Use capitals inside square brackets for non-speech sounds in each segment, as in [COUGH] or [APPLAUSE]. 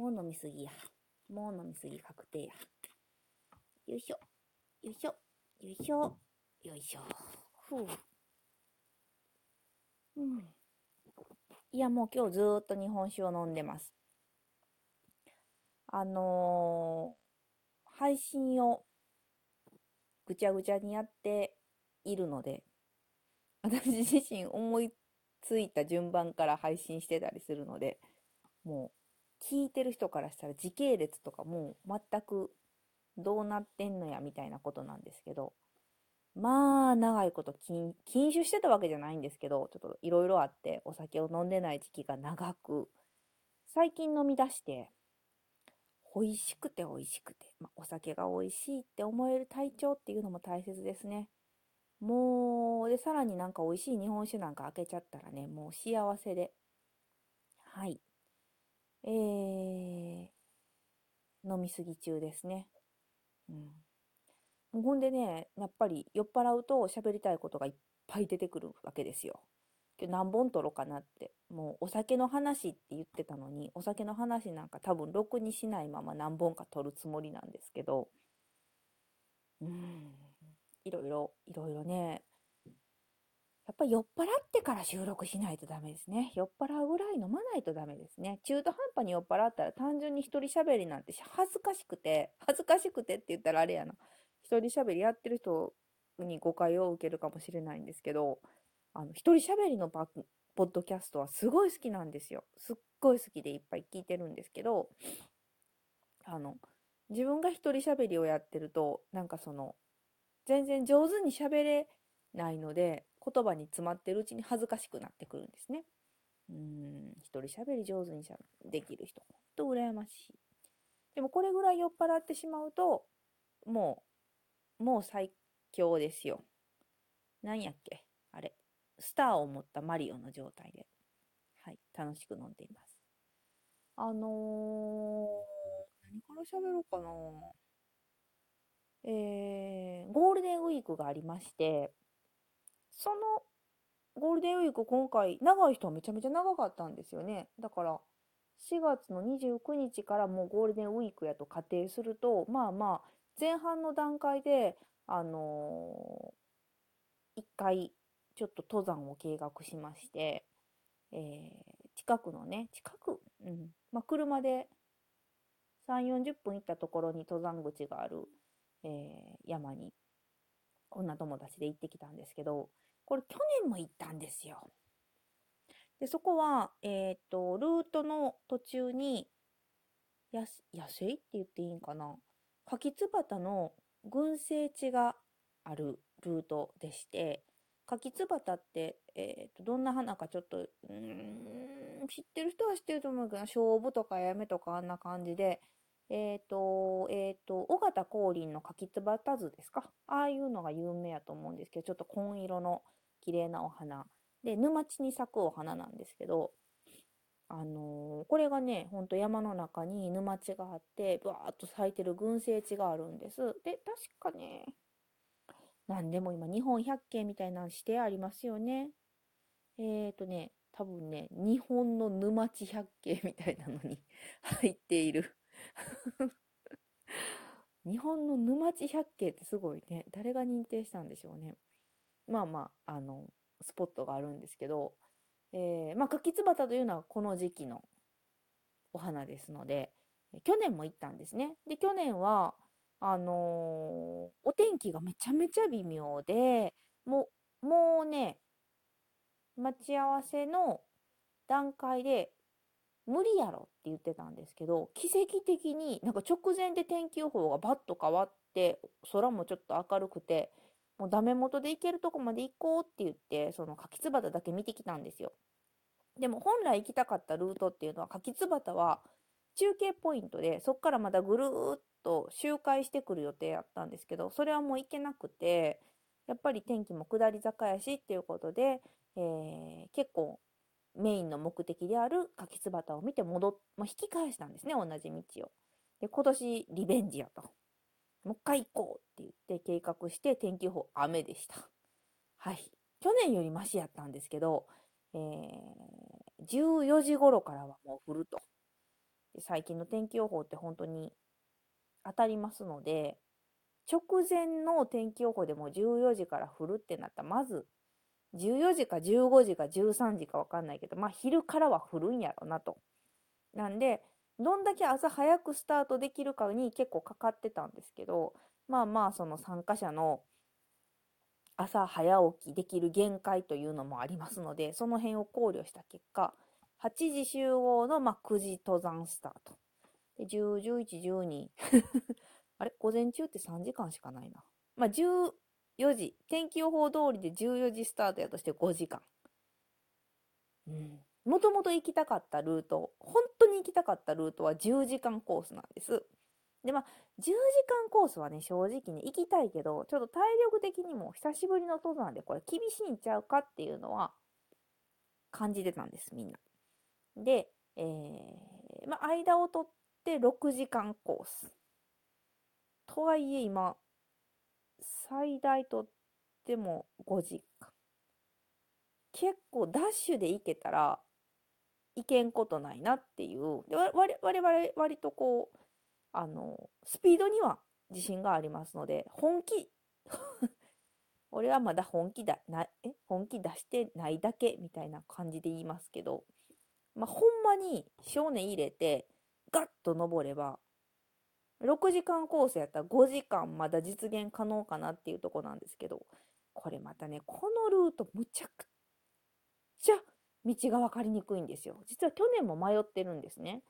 もう飲みすぎや。もう飲みすぎ確定や。よいしょ。よいしょ。よいしょ。よいしょ。ふう。うん。いや、もう今日ずーっと日本酒を飲んでます。あのー、配信をぐちゃぐちゃにやっているので、私自身思いついた順番から配信してたりするので、もう聞いてる人からしたら時系列とかもう全くどうなってんのやみたいなことなんですけど、まあ長いこと禁酒してたわけじゃないんですけど、ちょっといろいろあってお酒を飲んでない時期が長く、最近飲み出して、美味しくて美味しくて、まあ、お酒が美味しいって思える体調っていうのも大切ですね。もう、で、さらになんか美味しい日本酒なんか開けちゃったらね、もう幸せで。はい。えー、飲みすぎ中ですね。うん。ほんでね、やっぱり酔っ払うと喋りたいことがいっぱい出てくるわけですよ。今日何本撮ろうかなって。もうお酒の話って言ってたのに、お酒の話なんか多分ろくにしないまま何本か撮るつもりなんですけど、うん。いろいろ、いろいろね、やっぱり酔っ払ってから収録しないとダメですね。酔っ払うぐらい飲まないとダメですね。中途半端に酔っ払ったら単純に一人喋りなんて恥ずかしくて、恥ずかしくてって言ったらあれやな。一人喋りやってる人に誤解を受けるかもしれないんですけど、あの、一人喋りのポッドキャストはすごい好きなんですよ。すっごい好きでいっぱい聞いてるんですけど、あの、自分が一人喋りをやってると、なんかその、全然上手に喋れないので、言葉に詰まってるうちに恥ずかしくなってくるんですね。うん、一人喋り上手にしゃできる人、ほんと羨ましい。でもこれぐらい酔っ払ってしまうと、もう、もう最強ですよ。なんやっけ？あれ。スターを持ったマリオの状態で、はい、楽しく飲んでいます。あのー、何から喋ろうかなえー、ゴールデンウィークがありまして、そのゴールデンウィーク今回、長い人はめちゃめちゃ長かったんですよね。だから、4月の29日からもうゴールデンウィークやと仮定すると、まあまあ、前半の段階で、あのー、一回、ちょっと登山を計画しまして、えー、近くのね、近く、うん、まあ、車で3、40分行ったところに登山口がある、えー、山に女友達で行ってきたんですけど、これ去年も行ったんですよ。で、そこは、えっ、と、ルートの途中に、や、野生って言っていいんかな？柿津端の群生地があるルートでして、柿津端って、えっ、と、どんな花かちょっと、うん、知ってる人は知ってると思うけど、勝負とかやめとかあんな感じで、えっ、ー、と、えっ、ー、と、尾形光琳の柿つばた図ですか？ああいうのが有名やと思うんですけど、ちょっと紺色の綺麗なお花。で、沼地に咲くお花なんですけど、あのー、これがね、ほんと山の中に沼地があって、バーっと咲いてる群生地があるんです。で、確かね、なんでも今、日本百景みたいな指定ありますよね。えっ、ー、とね、多分ね、日本の沼地百景みたいなのに [LAUGHS] 入っている [LAUGHS] 日本の沼地百景ってすごいね。誰が認定したんでしょうね。まあまあ、あの、スポットがあるんですけど、えー、まあ、柿つばたというのはこの時期のお花ですので、去年も行ったんですね。で、去年は、あのー、お天気がめちゃめちゃ微妙で、もう、もうね、待ち合わせの段階で無理やろって言ってたんですけど、奇跡的になんか直前で天気予報がバッと変わって、空もちょっと明るくて、もうダメ元で行けるとこまで行こうって言って、その柿つばただけ見てきたんですよ。でも本来行きたかったルートっていうのは、柿つばたは中継ポイントで、そっからまたぐるーっと周回してくる予定やったんですけど、それはもう行けなくて、やっぱり天気も下り坂やしっていうことで、えー、結構メインの目的である柿つばたを見て戻っ、ま、引き返したんですね、同じ道を。で、今年リベンジやと。もう一回行こうって言って計画して天気予報雨でした。はい。去年よりマシやったんですけど、えー、14時頃からはもう降ると。最近の天気予報って本当に当たりますので、直前の天気予報でも14時から降るってなったら、まず14時か15時か13時かわかんないけど、まあ昼からは降るんやろなと。なんで、どんだけ朝早くスタートできるかに結構かかってたんですけど、まあまあその参加者の朝早起きできる限界というのもありますので、その辺を考慮した結果、8時集合の、まあ、9時登山スタート。で、10、11、12。[LAUGHS] あれ？午前中って3時間しかないな。まあ、14時。天気予報通りで14時スタートやとして5時間。うん。もともと行きたかったルート、本当に行きたかったルートは10時間コースなんです。で、まあ、10時間コースはね、正直ね、行きたいけど、ちょっと体力的にも久しぶりの登山でこれ厳しいんちゃうかっていうのは感じてたんです、みんな。で、えー、まあ、間を取って6時間コース。とはいえ今、最大とっても5時間。結構ダッシュで行けたらいけんことないなっていう。で我々割とこう、あの、スピードには自信がありますので、本気 [LAUGHS] 俺はまだ本気だ、な、え？本気出してないだけみたいな感じで言いますけど、まあ、ほんまに少年入れて、ガッと登れば、6時間コースやったら5時間まだ実現可能かなっていうとこなんですけど、これまたね、このルートむちゃくちゃ道が分かりにくいんですよ。実は去年も迷ってるんですね。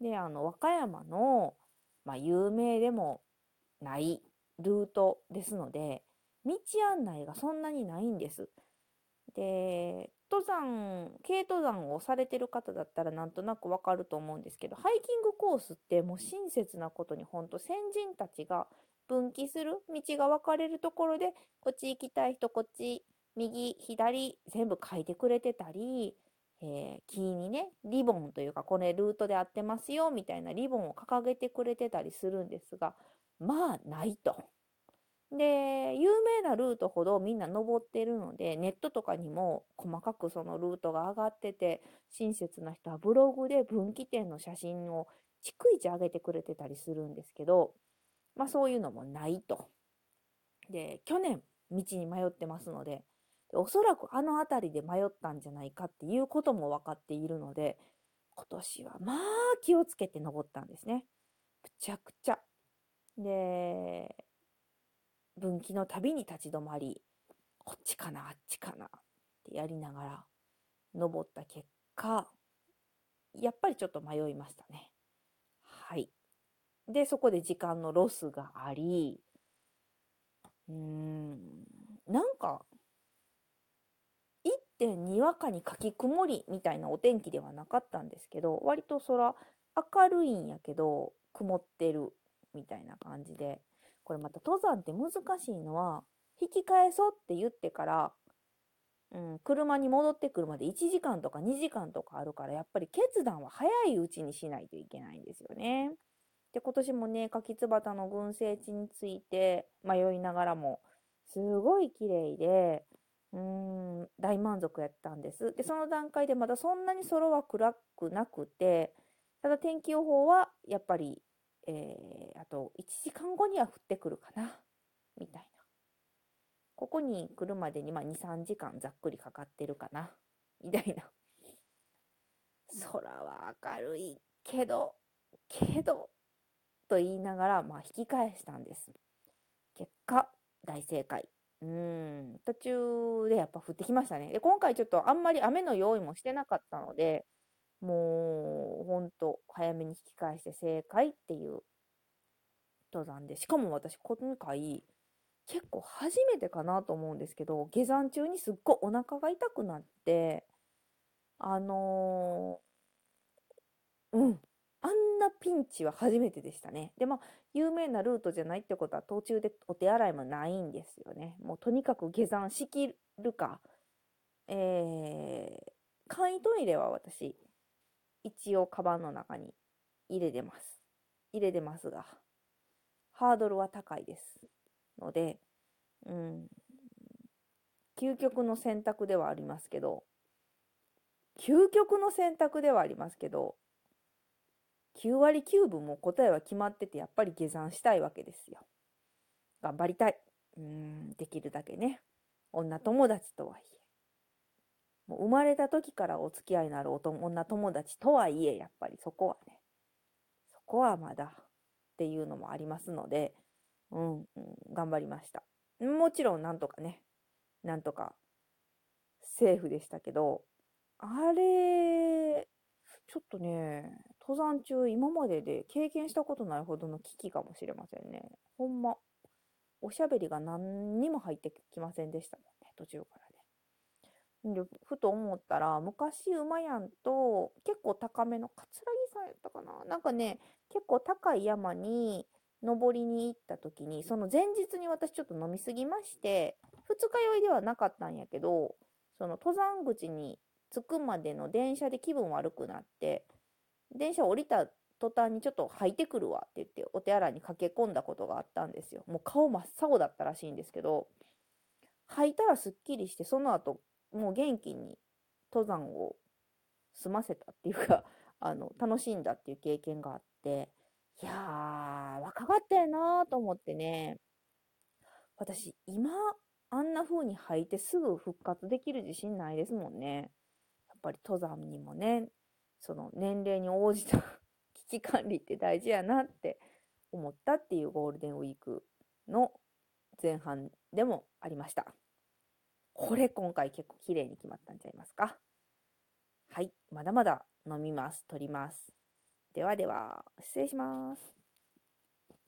で、あの、和歌山の、まあ、有名でもないルートですので、道案内がそんなにないんです。で、登山、軽登山をされてる方だったらなんとなくわかると思うんですけど、ハイキングコースってもう親切なことに本当先人たちが分岐する道が分かれるところで、こっち行きたい人、こっち、右、左、全部書いてくれてたり、えー、木にね、リボンというか、これルートで合ってますよ、みたいなリボンを掲げてくれてたりするんですが、まあ、ないと。で、有名なルートほどみんな登ってるので、ネットとかにも細かくそのルートが上がってて、親切な人はブログで分岐点の写真を逐一上げてくれてたりするんですけど、まあそういうのもないと。で、去年道に迷ってますので、おそらくあの辺りで迷ったんじゃないかっていうことも分かっているので、今年はまあ気をつけて登ったんですね。くちゃくちゃ。で、分岐のたびに立ち止まり、こっちかな、あっちかなってやりながら登った結果、やっぱりちょっと迷いましたね。はい。で、そこで時間のロスがあり、うーん、なんか、一点にわかにかき曇りみたいなお天気ではなかったんですけど、割と空明るいんやけど、曇ってるみたいな感じで、これまた登山って難しいのは、引き返そうって言ってから、うん、車に戻ってくるまで1時間とか2時間とかあるから、やっぱり決断は早いうちにしないといけないんですよね。で、今年もね、柿つばたの群生地について迷いながらも、すごい綺麗で、うーん、大満足やったんです。で、その段階でまだそんなに空は暗くなくて、ただ天気予報はやっぱりえー、あと1時間後には降ってくるかな、みたいな。ここに来るまでに、ま、2、3時間ざっくりかかってるかな、みたいな。空は明るいけど、けど、と言いながら、まあ、引き返したんです。結果、大正解。うん、途中でやっぱ降ってきましたね。で、今回ちょっとあんまり雨の用意もしてなかったので、もう、ほんと、早めに引き返して正解っていう登山で、しかも私、今回、結構初めてかなと思うんですけど、下山中にすっごいお腹が痛くなって、あのー、うん、あんなピンチは初めてでしたね。で、まあ、有名なルートじゃないってことは途中でお手洗いもないんですよね。もうとにかく下山しきるか、えー、簡易トイレは私、一応カバンの中に入れてます。入れてますが、ハードルは高いです。ので、うん、究極の選択ではありますけど、究極の選択ではありますけど、9割9分も答えは決まってて、やっぱり下山したいわけですよ。頑張りたい。うん、できるだけね。女友達とはいえ。もう生まれた時からお付き合いのある女友達とはいえ、やっぱりそこはね、そこはまだっていうのもありますので、うん、うん、頑張りました。もちろんなんとかね、なんとかセーフでしたけど、あれ、ちょっとね、登山中今までで経験したことないほどの危機かもしれませんね。ほんま。おしゃべりが何にも入ってきませんでしたもんね、途中から。ふと思ったら、昔馬やんと結構高めの、桂木さんやったかななんかね、結構高い山に登りに行った時に、その前日に私ちょっと飲みすぎまして、二日酔いではなかったんやけど、その登山口に着くまでの電車で気分悪くなって、電車降りた途端にちょっと吐いてくるわって言ってお手洗いに駆け込んだことがあったんですよ。もう顔真っ青だったらしいんですけど、吐いたらすっきりして、その後、もう元気に登山を済ませたっていうか、[LAUGHS] あの、楽しんだっていう経験があって、いやー、若かったよなーと思ってね、私、今、あんな風に吐いてすぐ復活できる自信ないですもんね。やっぱり登山にもね、その年齢に応じた危機管理って大事やなって思ったっていうゴールデンウィークの前半でもありました。これ今回結構綺麗に決まったんちゃいますか？はい、まだまだ飲みます、取ります。ではでは、失礼します。